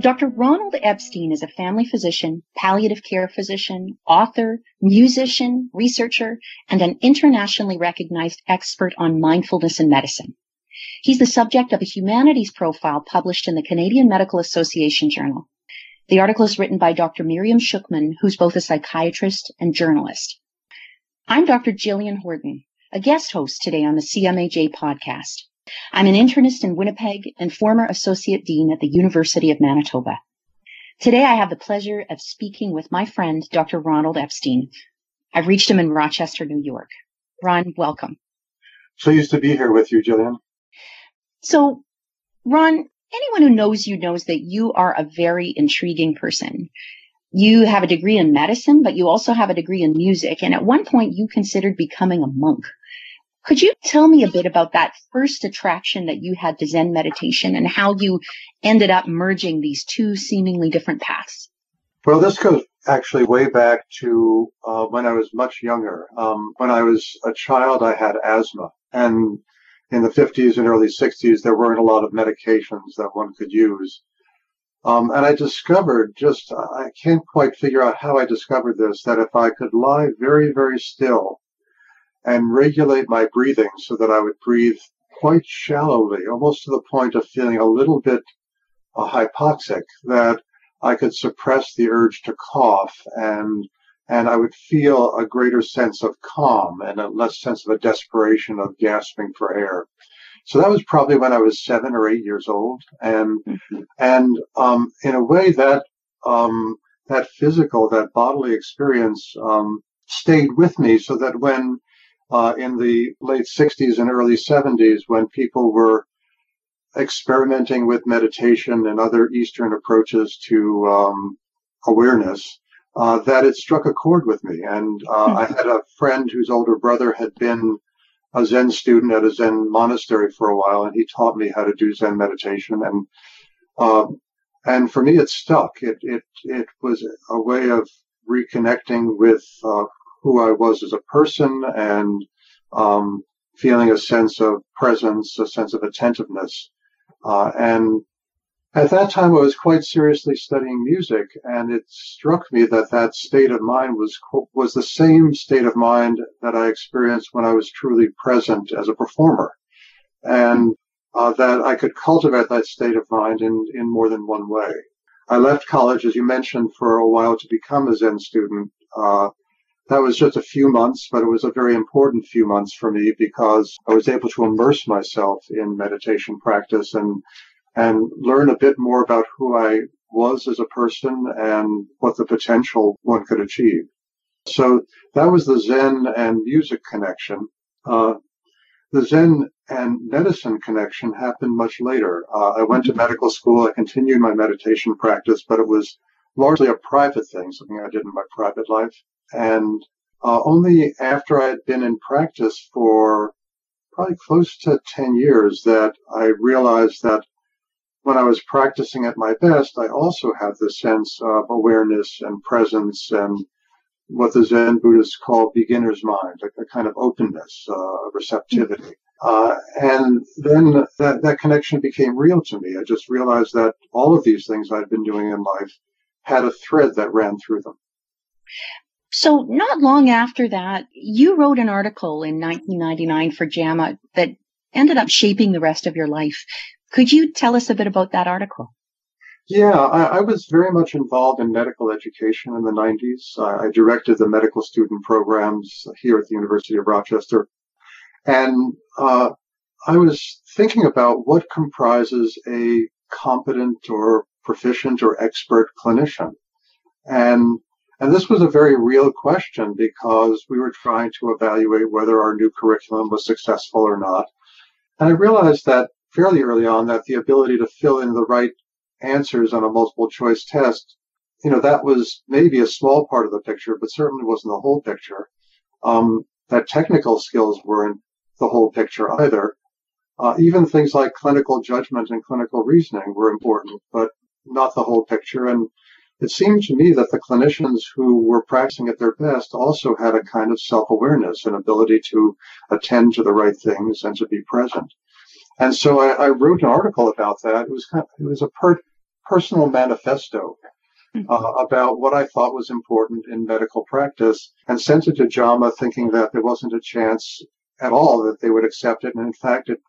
Dr. Ronald Epstein is a family physician, palliative care physician, author, musician, researcher, and an internationally recognized expert on mindfulness in medicine. He's the subject of a humanities profile published in the Canadian Medical Association Journal. The article is written by Dr. Miriam Shuchman, who's both a psychiatrist and journalist. I'm Dr. Jillian Horton, a guest host today on the CMAJ podcast. I'm an internist in Winnipeg and former associate dean at the University of Manitoba. Today I have the pleasure of speaking with my friend, Dr. Ronald Epstein. I've reached him in Rochester, New York. Ron, welcome. Pleased to be here with you, Jillian. So, Ron, anyone who knows you knows that you are a very intriguing person. You have a degree in medicine, but you also have a degree in music. And at one point you considered becoming a monk. Could you tell me a bit about that first attraction that you had to Zen meditation and how you ended up merging these two seemingly different paths? Well, this goes actually way back to uh, when I was much younger. Um, when I was a child, I had asthma. And in the 50s and early 60s, there weren't a lot of medications that one could use. Um, and I discovered just, I can't quite figure out how I discovered this, that if I could lie very, very still and regulate my breathing so that I would breathe quite shallowly, almost to the point of feeling a little bit uh, hypoxic, that I could suppress the urge to cough and and I would feel a greater sense of calm and a less sense of a desperation of gasping for air. So that was probably when I was seven or eight years old, and mm-hmm. and um, in a way that um, that physical, that bodily experience um, stayed with me, so that when uh, in the late 60s and early 70s when people were experimenting with meditation and other Eastern approaches to um, awareness, uh, that it struck a chord with me. And uh, I had a friend whose older brother had been a Zen student at a Zen monastery for a while, and he taught me how to do Zen meditation. And um, and for me, it stuck. It it it was a way of reconnecting with uh, who I was as a person and um, feeling a sense of presence, a sense of attentiveness. Uh, and at that time, I was quite seriously studying music, and it struck me that that state of mind was was the same state of mind that I experienced when I was truly present as a performer, and uh, that I could cultivate that state of mind in in more than one way. I left college, as you mentioned, for a while to become a Zen student. Uh, that was just a few months, but it was a very important few months for me because I was able to immerse myself in meditation practice and and learn a bit more about who I was as a person and what the potential one could achieve. So that was the Zen and music connection. Uh, the Zen and medicine connection happened much later. Uh, I went to medical school. I continued my meditation practice, but it was largely a private thing, something I did in my private life. And uh, only after I had been in practice for probably close to 10 years that I realized that when I was practicing at my best, I also had this sense of awareness and presence and what the Zen Buddhists call beginner's mind, a, a kind of openness, uh, receptivity. Uh, and then that, that connection became real to me. I just realized that all of these things I'd been doing in life had a thread that ran through them. So not long after that, you wrote an article in 1999 for JAMA that ended up shaping the rest of your life. Could you tell us a bit about that article? Yeah, I, I was very much involved in medical education in the 90s. I, I directed the medical student programs here at the University of Rochester. And uh, I was thinking about what comprises a competent or proficient or expert clinician. And and this was a very real question because we were trying to evaluate whether our new curriculum was successful or not. And I realized that fairly early on that the ability to fill in the right answers on a multiple choice test, you know, that was maybe a small part of the picture, but certainly wasn't the whole picture. Um, that technical skills weren't the whole picture either. Uh, even things like clinical judgment and clinical reasoning were important, but not the whole picture. And it seemed to me that the clinicians who were practicing at their best also had a kind of self-awareness and ability to attend to the right things and to be present. And so I, I wrote an article about that. It was kind of, it was a per, personal manifesto hmm. uh, about what I thought was important in medical practice and sent it to JAMA thinking that there wasn't a chance at all that they would accept it. And in fact, it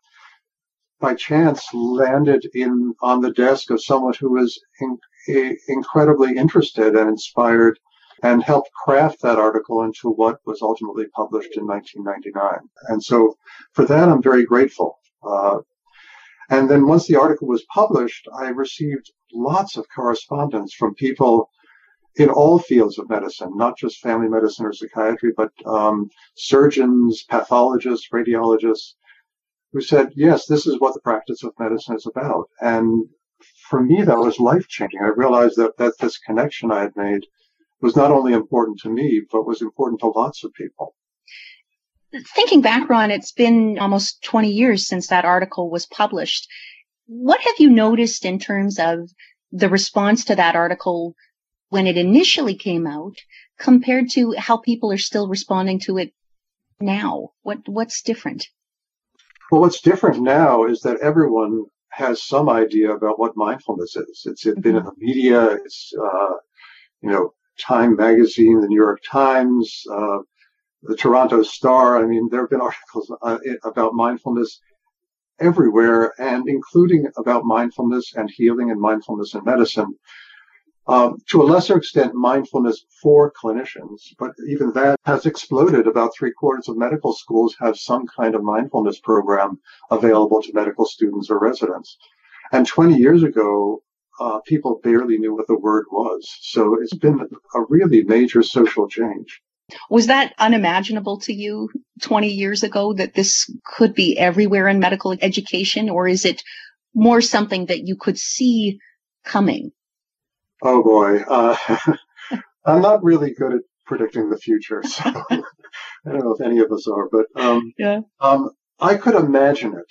by chance landed in on the desk of someone who was in, incredibly interested and inspired and helped craft that article into what was ultimately published in 1999. And so for that, I'm very grateful. Uh, and then once the article was published, I received lots of correspondence from people in all fields of medicine, not just family medicine or psychiatry, but um, surgeons, pathologists, radiologists, who said, yes, this is what the practice of medicine is about. And for me, that was life changing. I realized that, that this connection I had made was not only important to me, but was important to lots of people. Thinking back, Ron, it's been almost 20 years since that article was published. What have you noticed in terms of the response to that article when it initially came out compared to how people are still responding to it now? What, what's different? Well, what's different now is that everyone has some idea about what mindfulness is. It's been in mm-hmm. the media. It's, uh, you know, Time Magazine, the New York Times, uh, the Toronto Star. I mean, there have been articles uh, about mindfulness everywhere and including about mindfulness and healing and mindfulness in medicine. Um, to a lesser extent, mindfulness for clinicians, but even that has exploded. About three quarters of medical schools have some kind of mindfulness program available to medical students or residents. And 20 years ago, uh, people barely knew what the word was. So it's been a really major social change. Was that unimaginable to you 20 years ago that this could be everywhere in medical education, or is it more something that you could see coming? Oh boy. Uh, I'm not really good at predicting the future, so I don't know if any of us are, but um, yeah. Um, I could imagine it,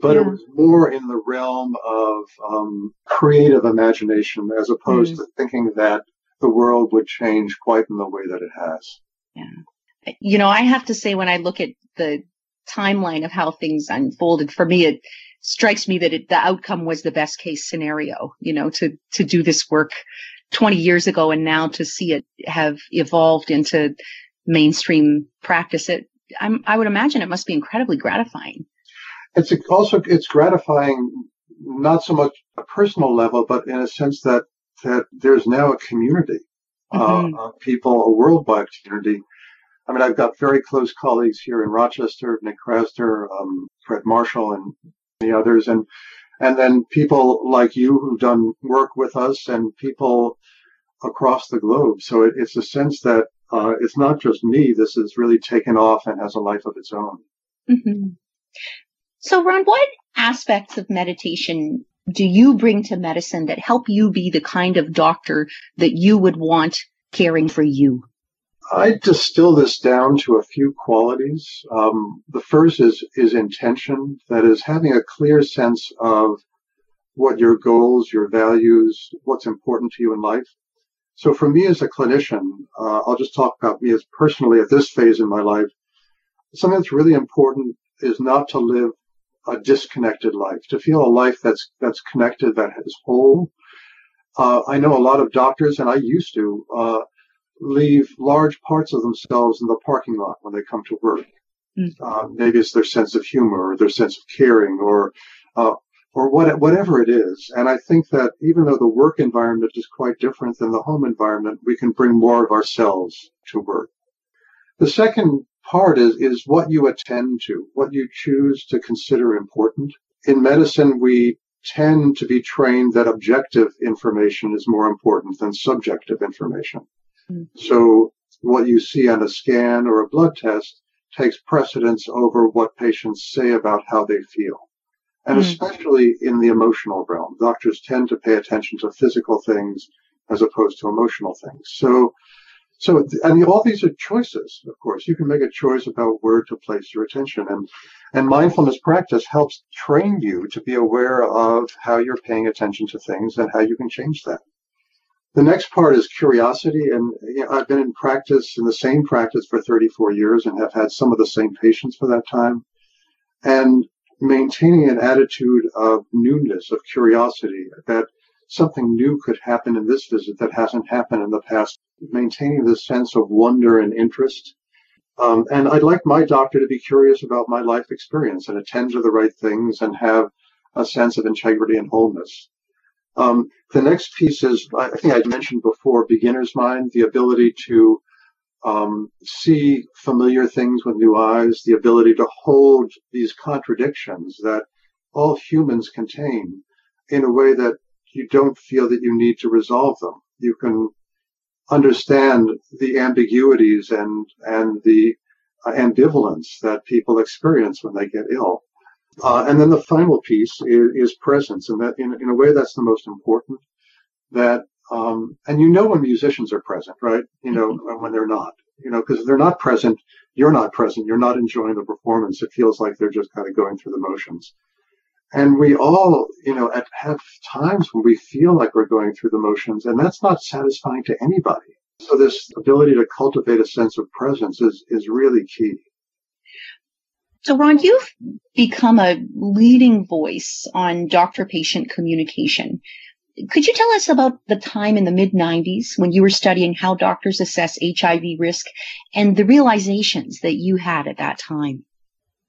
but yeah. it was more in the realm of um, creative imagination as opposed mm. to thinking that the world would change quite in the way that it has. Yeah. You know, I have to say when I look at the timeline of how things unfolded, for me, it strikes me that it, the outcome was the best case scenario, you know, to, to do this work 20 years ago and now to see it have evolved into mainstream practice. It, I'm, I would imagine it must be incredibly gratifying. It's also, it's gratifying, not so much a personal level, but in a sense that, that there's now a community mm-hmm. uh, people, a worldwide community. I mean, I've got very close colleagues here in Rochester, Mick Krasner, um, Fred Marshall, and the others, and and then people like you who've done work with us, and people across the globe. So it, it's a sense that uh, it's not just me. This is really taken off and has a life of its own. Mm-hmm. So, Ron, what aspects of meditation do you bring to medicine that help you be the kind of doctor that you would want caring for you? I distill this down to a few qualities. Um, the first is is intention. That is having a clear sense of what your goals, your values, what's important to you in life. So for me as a clinician, uh, I'll just talk about me as personally at this phase in my life. Something that's really important is not to live a disconnected life, to feel a life that's that's connected, that is whole. Uh, I know a lot of doctors, and I used to uh, leave large parts of themselves in the parking lot when they come to work. Mm. Uh, maybe it's their sense of humor, or their sense of caring, or uh, or what, whatever it is. And I think that even though the work environment is quite different than the home environment, we can bring more of ourselves to work. The second part is, is what you attend to, what you choose to consider important. In medicine, we tend to be trained that objective information is more important than subjective information. Mm-hmm. So what you see on a scan or a blood test takes precedence over what patients say about how they feel. And mm-hmm. especially in the emotional realm, doctors tend to pay attention to physical things as opposed to emotional things. So so, and all these are choices, of course. You can make a choice about where to place your attention. And, and mindfulness practice helps train you to be aware of how you're paying attention to things and how you can change that. The next part is curiosity. And you know, I've been in practice, in the same practice for 34 years and have had some of the same patients for that time. And maintaining an attitude of newness, of curiosity that something new could happen in this visit that hasn't happened in the past, maintaining this sense of wonder and interest. Um, and I'd like my doctor to be curious about my life experience and attend to the right things and have a sense of integrity and wholeness. Um, the next piece is, I think I mentioned before, beginner's mind, the ability to um, see familiar things with new eyes, the ability to hold these contradictions that all humans contain in a way that you don't feel that you need to resolve them. You can understand the ambiguities and and the uh, ambivalence that people experience when they get ill. Uh, and then the final piece is, is, presence, and that in, in a way that's the most important. That um, and you know when musicians are present, right? You know mm-hmm. when they're not. You know because if they're not present, you're not present. You're not enjoying the performance. It feels like they're just kind of going through the motions. And we all, you know, at, have times when we feel like we're going through the motions, and that's not satisfying to anybody. So this ability to cultivate a sense of presence is, is really key. So, Ron, you've become a leading voice on doctor patient communication. Could you tell us about the time in the mid 90s when you were studying how doctors assess HIV risk and the realizations that you had at that time?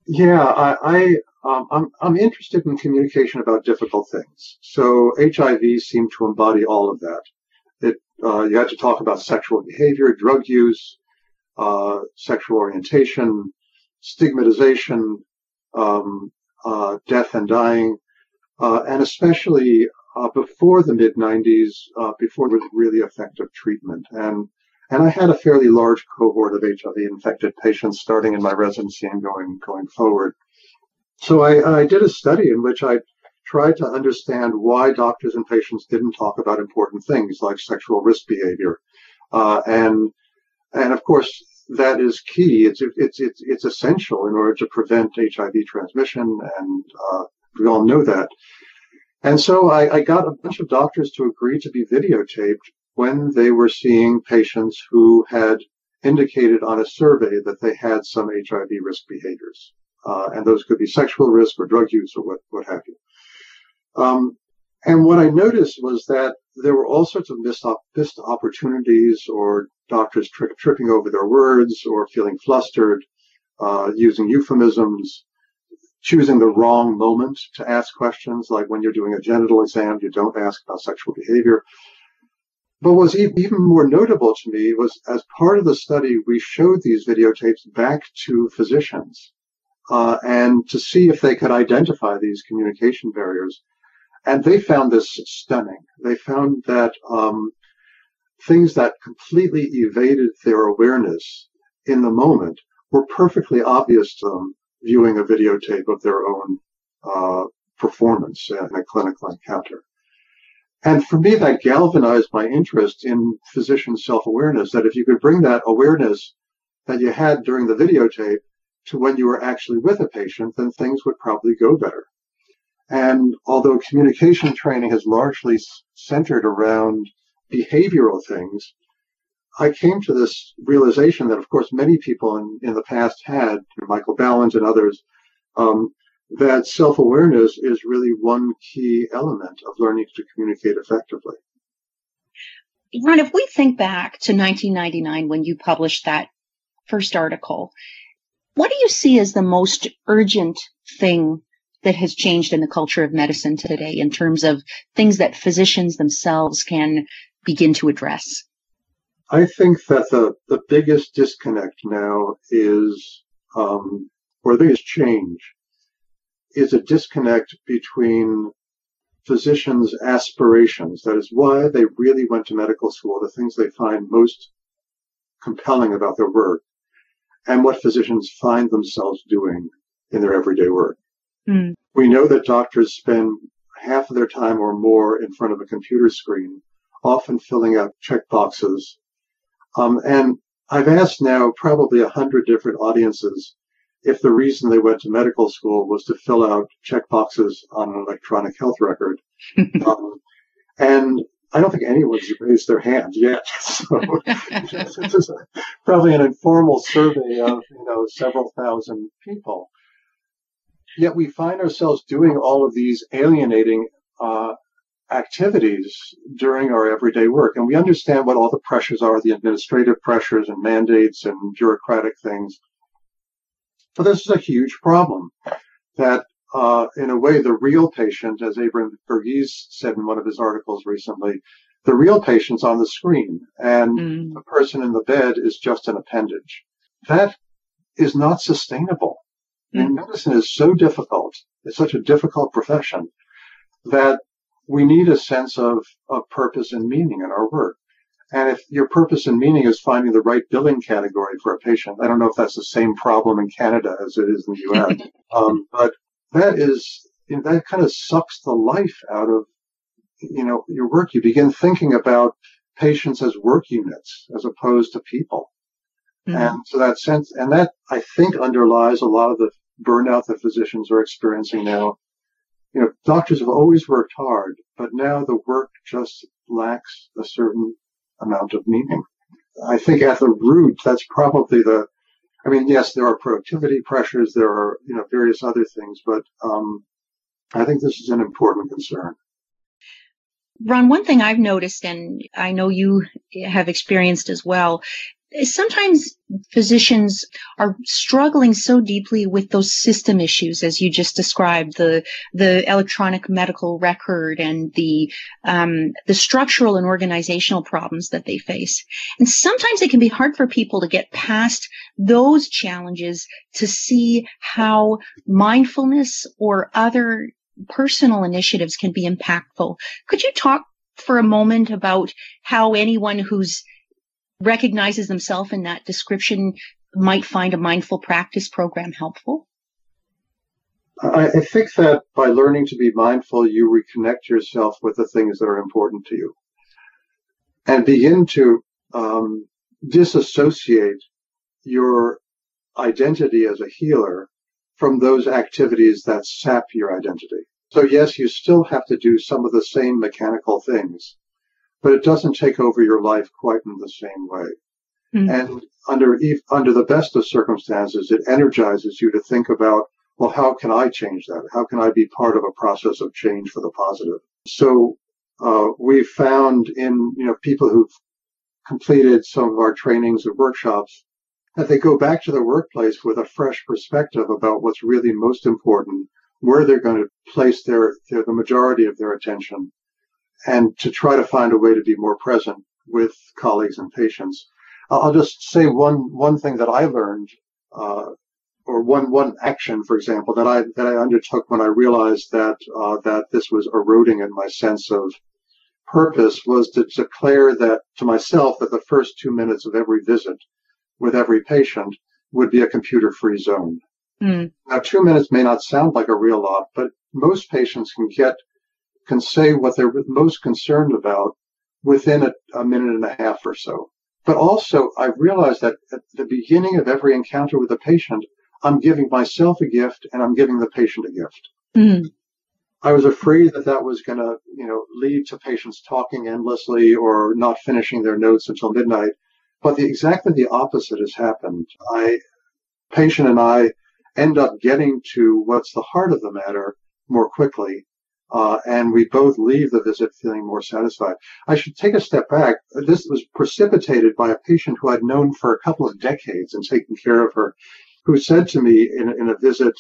Yeah, I, I um, I'm, I'm interested in communication about difficult things. So HIV seemed to embody all of that. It, uh, you had to talk about sexual behavior, drug use, uh, sexual orientation, stigmatization, um, uh, death and dying, uh, and especially uh, before the mid 90s, uh, before there was really effective treatment. And and I had a fairly large cohort of HIV infected patients starting in my residency and going going forward. So I, I did a study in which I tried to understand why doctors and patients didn't talk about important things like sexual risk behavior, uh, and and of course that is key. It's it's it's it's essential in order to prevent HIV transmission, and uh, we all know that. And so I, I got a bunch of doctors to agree to be videotaped when they were seeing patients who had indicated on a survey that they had some HIV risk behaviors uh, and those could be sexual risk or drug use or what, what have you. Um, and what I noticed was that there were all sorts of missed, op- missed opportunities or doctors tri- tripping over their words or feeling flustered, uh, using euphemisms, choosing the wrong moment to ask questions, like when you're doing a genital exam, you don't ask about sexual behavior. But what was even more notable to me was as part of the study, we showed these videotapes back to physicians uh, and to see if they could identify these communication barriers. And they found this stunning. They found that um, things that completely evaded their awareness in the moment were perfectly obvious to them viewing a videotape of their own uh, performance in a clinical encounter. And for me, that galvanized my interest in physician self awareness that if you could bring that awareness that you had during the videotape to when you were actually with a patient, then things would probably go better. And although communication training is largely centered around behavioral things, I came to this realization that, of course, many people in, in the past had, Michael Balint and others, um, that self awareness is really one key element of learning to communicate effectively. Ron, if we think back to 1999 when you published that first article, what do you see as the most urgent thing that has changed in the culture of medicine today in terms of things that physicians themselves can begin to address? I think that the, the biggest disconnect now is, um, or the biggest change, is a disconnect between physicians' aspirations. That is why they really went to medical school, the things they find most compelling about their work, and what physicians find themselves doing in their everyday work. Mm. We know that doctors spend half of their time or more in front of a computer screen, often filling out check boxes. Um, and I've asked now probably a hundred different audiences if the reason they went to medical school was to fill out check boxes on an electronic health record. um, and I don't think anyone's raised their hand yet. So this is probably an informal survey of you know several thousand people. Yet we find ourselves doing all of these alienating uh, activities during our everyday work. And we understand what all the pressures are, the administrative pressures and mandates and bureaucratic things. But this is a huge problem that, uh, in a way, the real patient, as Abraham Verghese said in one of his articles recently, the real patient's on the screen and mm. the person in the bed is just an appendage. That is not sustainable. And medicine is so difficult. It's such a difficult profession that we need a sense of, of purpose and meaning in our work. And if your purpose and meaning is finding the right billing category for a patient, I don't know if that's the same problem in Canada as it is in the US, um, but that is, you know, that kind of sucks the life out of, you know, your work. You begin thinking about patients as work units as opposed to people. Mm-hmm. And so that sense, and that I think underlies a lot of the burnout that physicians are experiencing now you know, doctors have always worked hard, but now the work just lacks a certain amount of meaning. I think at the root, that's probably the, I mean, yes, there are productivity pressures, there are, you know, various other things, but um, I think this is an important concern. Ron, one thing I've noticed, and I know you have experienced as well, sometimes physicians are struggling so deeply with those system issues as you just described the the electronic medical record and the um, the structural and organizational problems that they face. And sometimes it can be hard for people to get past those challenges to see how mindfulness or other personal initiatives can be impactful. Could you talk for a moment about how anyone who's recognizes themselves in that description might find a mindful practice program helpful? I, I think that by learning to be mindful, you reconnect yourself with the things that are important to you and begin to um, disassociate your identity as a healer from those activities that sap your identity. So yes, you still have to do some of the same mechanical things, but it doesn't take over your life quite in the same way. Mm-hmm. And under under the best of circumstances, it energizes you to think about, well, how can I change that? How can I be part of a process of change for the positive? So uh, we've found in you know people who've completed some of our trainings and workshops that they go back to the workplace with a fresh perspective about what's really most important, where they're going to place their, their the majority of their attention, and to try to find a way to be more present with colleagues and patients. I'll just say one one thing that I learned, uh, or one one action, for example, that I that I undertook when I realized that uh, that this was eroding in my sense of purpose was to declare that to myself that the first two minutes of every visit with every patient would be a computer-free zone. Mm. Now, two minutes may not sound like a real lot, but most patients can get can say what they're most concerned about within a, a minute and a half or so. But also, I realized that at the beginning of every encounter with a patient, I'm giving myself a gift and I'm giving the patient a gift. Mm. I was afraid that that was going to, you know, lead to patients talking endlessly or not finishing their notes until midnight. But the, exactly the opposite has happened. I, patient and I end up getting to what's the heart of the matter more quickly uh, and we both leave the visit feeling more satisfied. I should take a step back. This was precipitated by a patient who I'd known for a couple of decades and taken care of her, who said to me in, in a visit,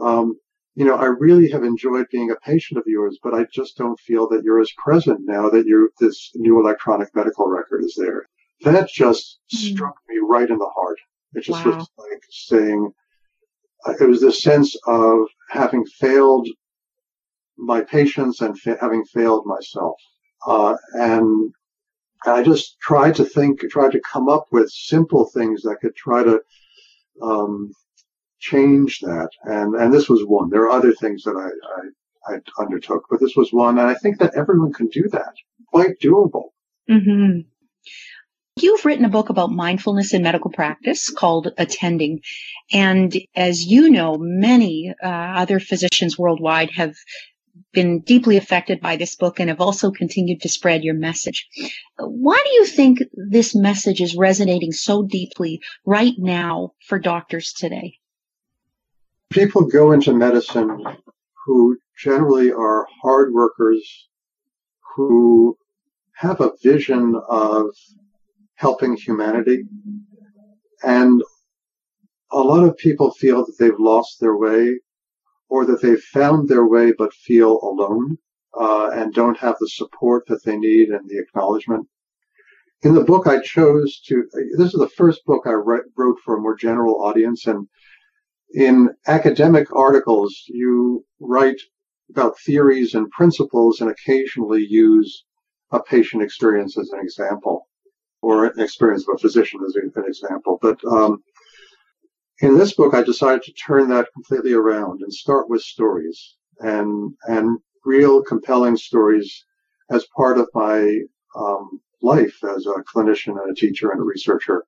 um, you know, I really have enjoyed being a patient of yours, but I just don't feel that you're as present now that you this new electronic medical record is there. That just mm-hmm. struck me right in the heart. It just wow. was like saying, uh, it was this sense of having failed my patients and fa- having failed myself. Uh, and I just tried to think, tried to come up with simple things that could try to um, change that. And and this was one. There are other things that I, I, I undertook, but this was one. And I think that everyone can do that. Quite doable. Mm-hmm. You've written a book about mindfulness in medical practice called Attending. And as you know, many uh, other physicians worldwide have been deeply affected by this book and have also continued to spread your message. Why do you think this message is resonating so deeply right now for doctors today? People go into medicine who generally are hard workers who have a vision of helping humanity. And a lot of people feel that they've lost their way or that they've found their way but feel alone uh, and don't have the support that they need and the acknowledgement. In the book, I chose to, this is the first book I wrote for a more general audience. And in academic articles, you write about theories and principles and occasionally use a patient experience as an example or an experience of a physician as an example. But um, in this book, I decided to turn that completely around and start with stories and and real compelling stories as part of my um, life as a clinician and a teacher and a researcher,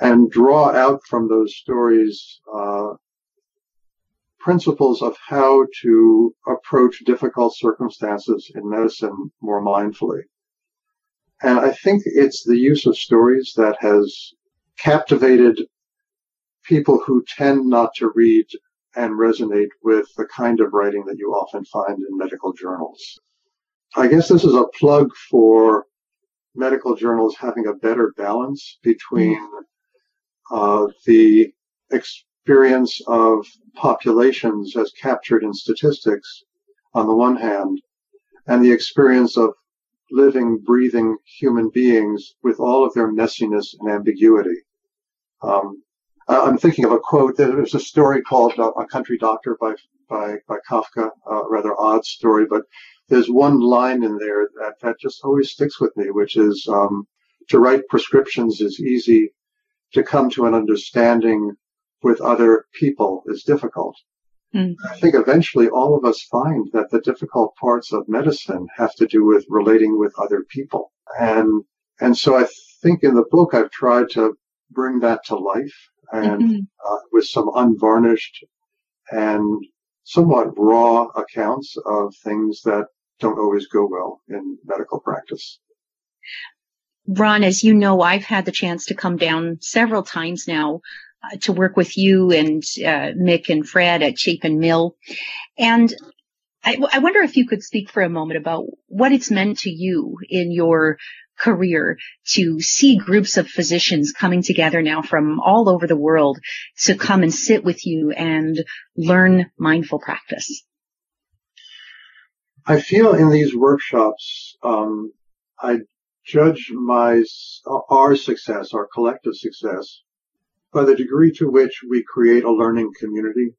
and draw out from those stories uh, principles of how to approach difficult circumstances in medicine more mindfully. And I think it's the use of stories that has captivated people who tend not to read and resonate with the kind of writing that you often find in medical journals. I guess this is a plug for medical journals having a better balance between uh, the experience of populations as captured in statistics on the one hand, and the experience of living, breathing human beings with all of their messiness and ambiguity. Um, I'm thinking of a quote. There's a story called uh, "A Country Doctor" by by by Kafka, a rather odd story, but there's one line in there that that just always sticks with me, which is um, to write prescriptions is easy, to come to an understanding with other people is difficult. Mm. I think eventually all of us find that the difficult parts of medicine have to do with relating with other people. And, and so I think in the book, I've tried to bring that to life and mm-hmm. uh, with some unvarnished and somewhat raw accounts of things that don't always go well in medical practice. Ron, as you know, I've had the chance to come down several times now uh, to work with you and uh, Mick and Fred at Chapin Mill. And I, I, wonder if you could speak for a moment about what it's meant to you in your career to see groups of physicians coming together now from all over the world to come and sit with you and learn mindful practice. I feel in these workshops, um, I judge my our success, our collective success, by the degree to which we create a learning community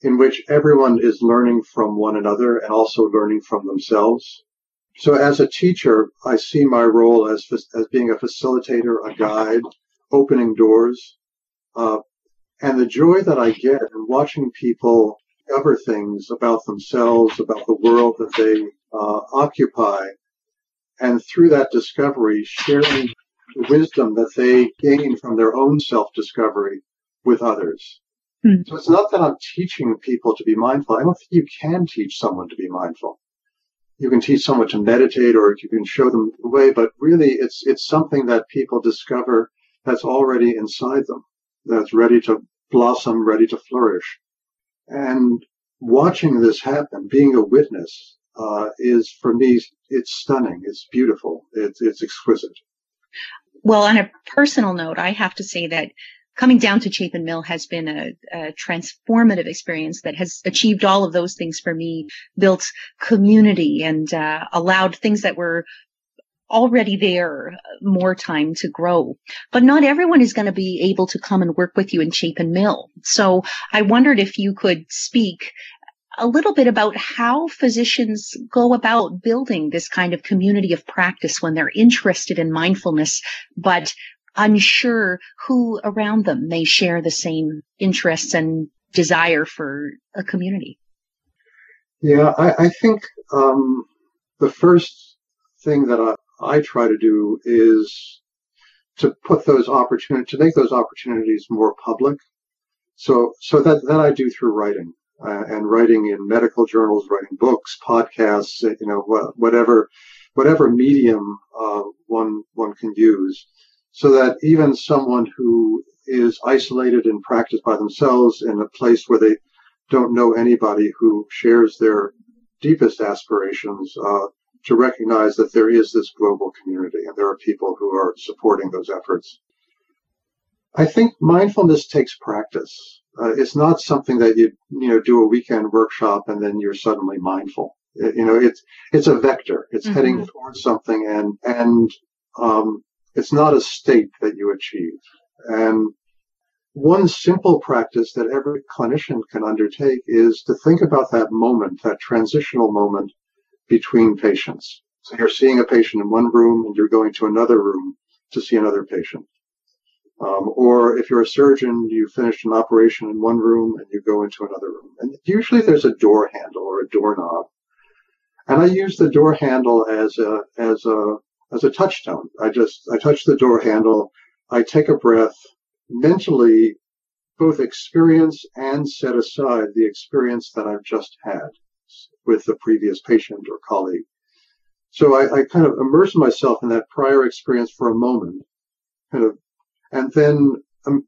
in which everyone is learning from one another and also learning from themselves. So as a teacher, I see my role as, as being a facilitator, a guide, opening doors. Uh, and the joy that I get in watching people discover things about themselves, about the world that they uh, occupy, and through that discovery, sharing the wisdom that they gain from their own self-discovery with others. Hmm. So it's not that I'm teaching people to be mindful. I don't think you can teach someone to be mindful. You can teach someone to meditate or you can show them the way, but really it's, it's something that people discover that's already inside them, that's ready to blossom, ready to flourish. And watching this happen, being a witness, uh, is for me, it's stunning. It's beautiful. It's, it's exquisite. Well, on a personal note, I have to say that coming down to Chapin Mill has been a, a, transformative experience that has achieved all of those things for me, built community and uh, allowed things that were already there more time to grow. But not everyone is going to be able to come and work with you in Chapin Mill. So I wondered if you could speak a little bit about how physicians go about building this kind of community of practice when they're interested in mindfulness, but unsure who around them may share the same interests and desire for a community. Yeah, I, I think um, the first thing that I, I try to do is to put those opportunities, to make those opportunities more public. So, so that, that I do through writing uh, and writing in medical journals, writing books, podcasts, you know, whatever, whatever medium uh, one one can use, so that even someone who is isolated in practice by themselves in a place where they don't know anybody who shares their deepest aspirations uh, to recognize that there is this global community and there are people who are supporting those efforts. I think mindfulness takes practice. Uh, it's not something that you you know do a weekend workshop and then you're suddenly mindful. It, you know, it's it's a vector. It's mm-hmm. heading towards something, and and um, it's not a state that you achieve. And one simple practice that every clinician can undertake is to think about that moment, that transitional moment between patients. So you're seeing a patient in one room and you're going to another room to see another patient. Um, or if you're a surgeon, you finish an operation in one room and you go into another room. And usually there's a door handle or a doorknob. And I use the door handle as a, as a, as a touchstone. I just, I touch the door handle. I take a breath mentally, both experience and set aside the experience that I've just had with the previous patient or colleague. So I, I kind of immerse myself in that prior experience for a moment, kind of and then um,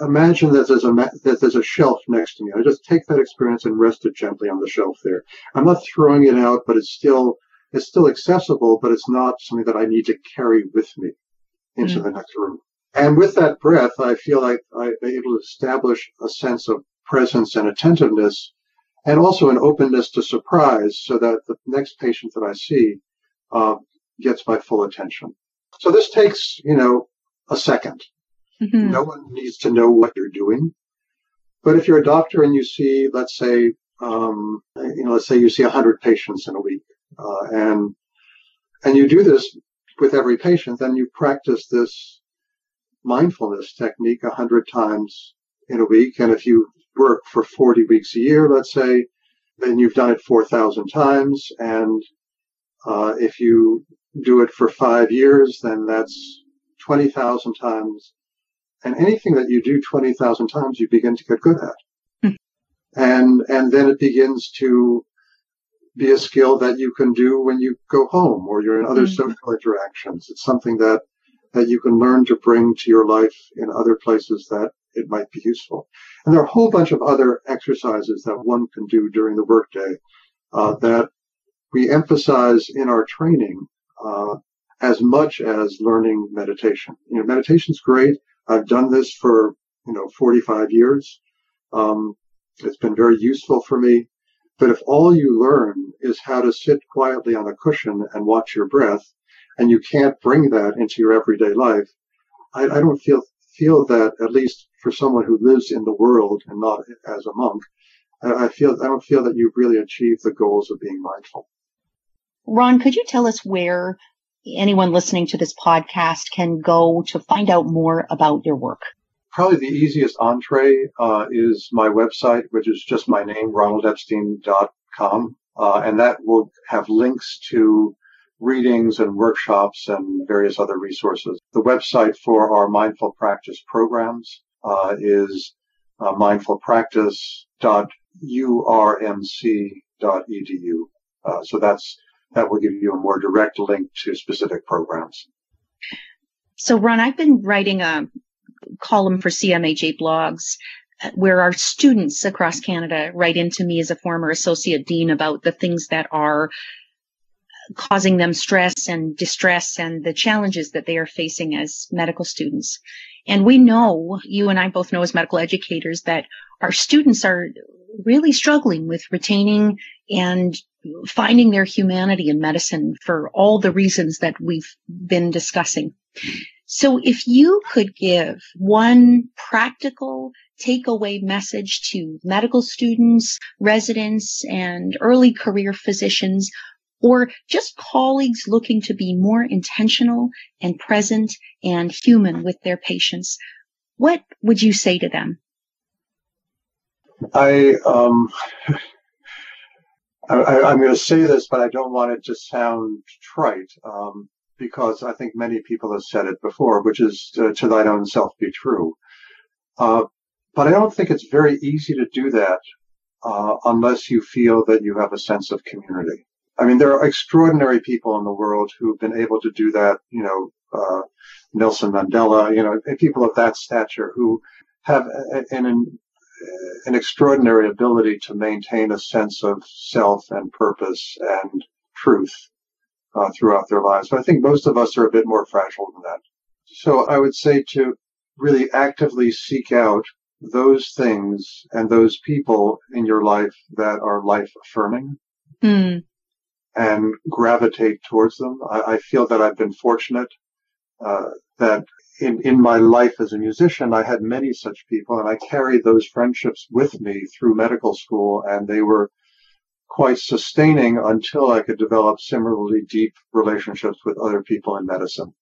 imagine that there's a that there's a shelf next to me. I just take that experience and rest it gently on the shelf there. I'm not throwing it out, but it's still it's still accessible, but it's not something that I need to carry with me into mm. the next room. And with that breath, I feel like I'm able to establish a sense of presence and attentiveness, and also an openness to surprise, so that the next patient that I see uh, gets my full attention. So this takes, you know, a second. Mm-hmm. No one needs to know what you're doing. But if you're a doctor and you see, let's say, um, you know, let's say you see 100 patients in a week, uh, and and you do this with every patient, then you practice this mindfulness technique a 100 times in a week. And if you work for 40 weeks a year, let's say, then you've done it 4,000 times. And uh, if you do it for five years, then that's 20,000 times and anything that you do 20,000 times, you begin to get good at. Hmm. And, and then it begins to be a skill that you can do when you go home or you're in other mm. social interactions. It's something that, that you can learn to bring to your life in other places that it might be useful. And there are a whole bunch of other exercises that one can do during the workday uh, that we emphasize in our training uh, as much as learning meditation. You know, meditation's great. I've done this for, you know, 45 years. Um, it's been very useful for me. But if all you learn is how to sit quietly on a cushion and watch your breath, and you can't bring that into your everyday life, I, I don't feel feel that at least for someone who lives in the world and not as a monk, I, I feel I don't feel that you've really achieved the goals of being mindful. Ron, could you tell us where anyone listening to this podcast can go to find out more about your work? Probably the easiest entree uh, is my website, which is just my name, ronaldepstein.com. Uh, and that will have links to readings and workshops and various other resources. The website for our mindful practice programs uh, is uh, mindfulpractice.urmc.edu. Uh, so that's that will give you a more direct link to specific programs. So, Ron, I've been writing a column for CMAJ blogs where our students across Canada write into me as a former associate dean about the things that are causing them stress and distress and the challenges that they are facing as medical students. And we know, you and I both know as medical educators, that our students are really struggling with retaining and finding their humanity in medicine for all the reasons that we've been discussing. So if you could give one practical takeaway message to medical students, residents, and early career physicians, or just colleagues looking to be more intentional and present and human with their patients, what would you say to them? I um, I, am going to say this, but I don't want it to sound trite, um, because I think many people have said it before, which is to, to thine own self be true. Uh, but I don't think it's very easy to do that uh, unless you feel that you have a sense of community. I mean, there are extraordinary people in the world who've been able to do that. You know, uh, Nelson Mandela. You know, people of that stature who have an an extraordinary ability to maintain a sense of self and purpose and truth uh, throughout their lives. But I think most of us are a bit more fragile than that. So I would say to really actively seek out those things and those people in your life that are life affirming mm. and gravitate towards them. I, I, feel that I've been fortunate uh, that in, in my life as a musician, I had many such people and I carried those friendships with me through medical school and they were quite sustaining until I could develop similarly deep relationships with other people in medicine.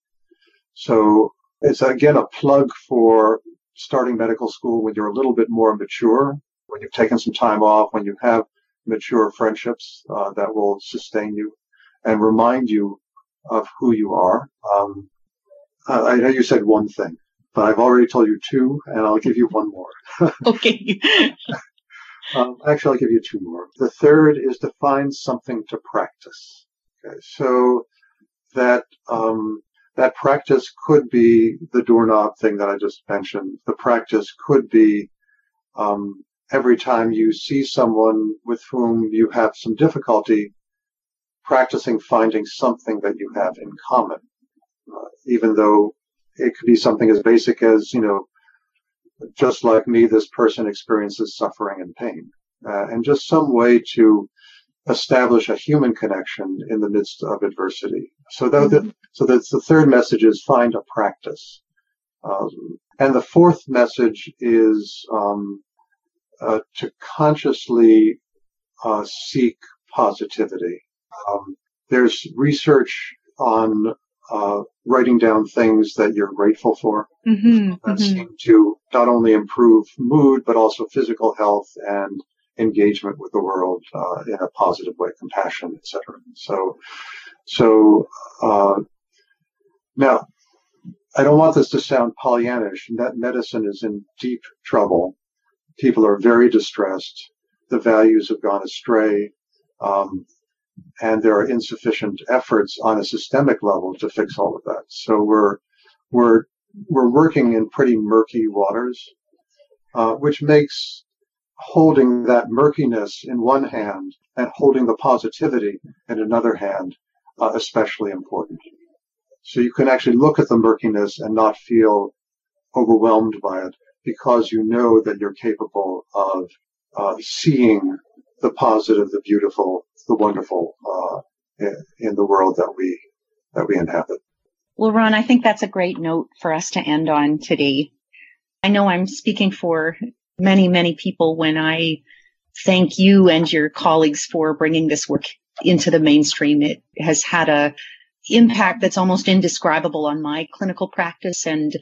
So it's again a plug for starting medical school when you're a little bit more mature, when you've taken some time off, when you have mature friendships uh, that will sustain you and remind you of who you are. Um, I know you said one thing, but I've already told you two, and I'll give you one more. okay. Um, actually, I'll give you two more. The third is to find something to practice. Okay, so that um, that practice could be the doorknob thing that I just mentioned. The practice could be um, every time you see someone with whom you have some difficulty, practicing finding something that you have in common, uh, even though it could be something as basic as you know just like me, this person experiences suffering and pain, uh, and just some way to establish a human connection in the midst of adversity. So that, mm-hmm. so that's the third message is find a practice, um, and the fourth message is um, uh, to consciously uh, seek positivity. Um, there's research on uh, writing down things that you're grateful for mm-hmm, that mm-hmm. seem to not only improve mood but also physical health and engagement with the world uh, in a positive way, compassion, etc. So, so uh, now I don't want this to sound Pollyannish. That medicine is in deep trouble. People are very distressed. The values have gone astray. Um, and there are insufficient efforts on a systemic level to fix all of that. So we're we're we're working in pretty murky waters, uh, which makes holding that murkiness in one hand and holding the positivity in another hand uh, especially important. So you can actually look at the murkiness and not feel overwhelmed by it because you know that you're capable of uh, seeing the positive, the beautiful, the wonderful uh, in, in the world that we that we inhabit. Well, Ron, I think that's a great note for us to end on today. I know I'm speaking for many, many people when I thank you and your colleagues for bringing this work into the mainstream. It has had a impact that's almost indescribable on my clinical practice and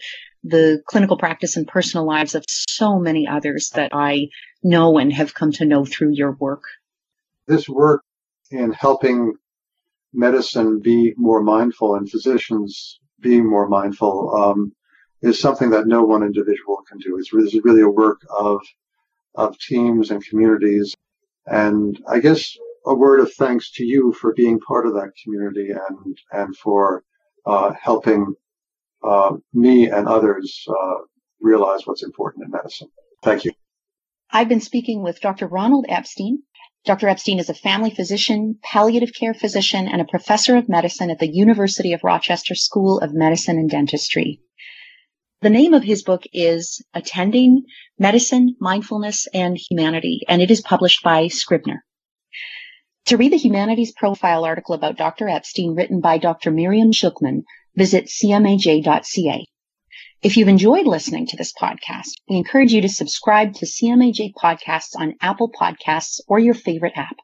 the clinical practice and personal lives of so many others that I know and have come to know through your work. This work in helping medicine be more mindful and physicians being more mindful um, is something that no one individual can do. It's really, really a work of of teams and communities. And I guess a word of thanks to you for being part of that community and and for uh, helping uh, me and others uh, realize what's important in medicine. Thank you. I've been speaking with Dr. Ronald Epstein. Dr. Epstein is a family physician, palliative care physician, and a professor of medicine at the University of Rochester School of Medicine and Dentistry. The name of his book is Attending Medicine, Mindfulness, and Humanity, and it is published by Scribner. To read the Humanities Profile article about Dr. Epstein written by Dr. Miriam Shuchman, visit cmaj.ca. If you've enjoyed listening to this podcast, we encourage you to subscribe to CMAJ podcasts on Apple Podcasts or your favorite app.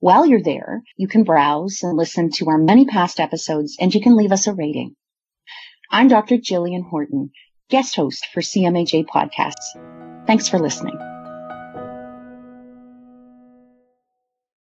While you're there, you can browse and listen to our many past episodes and you can leave us a rating. I'm Dr. Jillian Horton, guest host for CMAJ podcasts. Thanks for listening.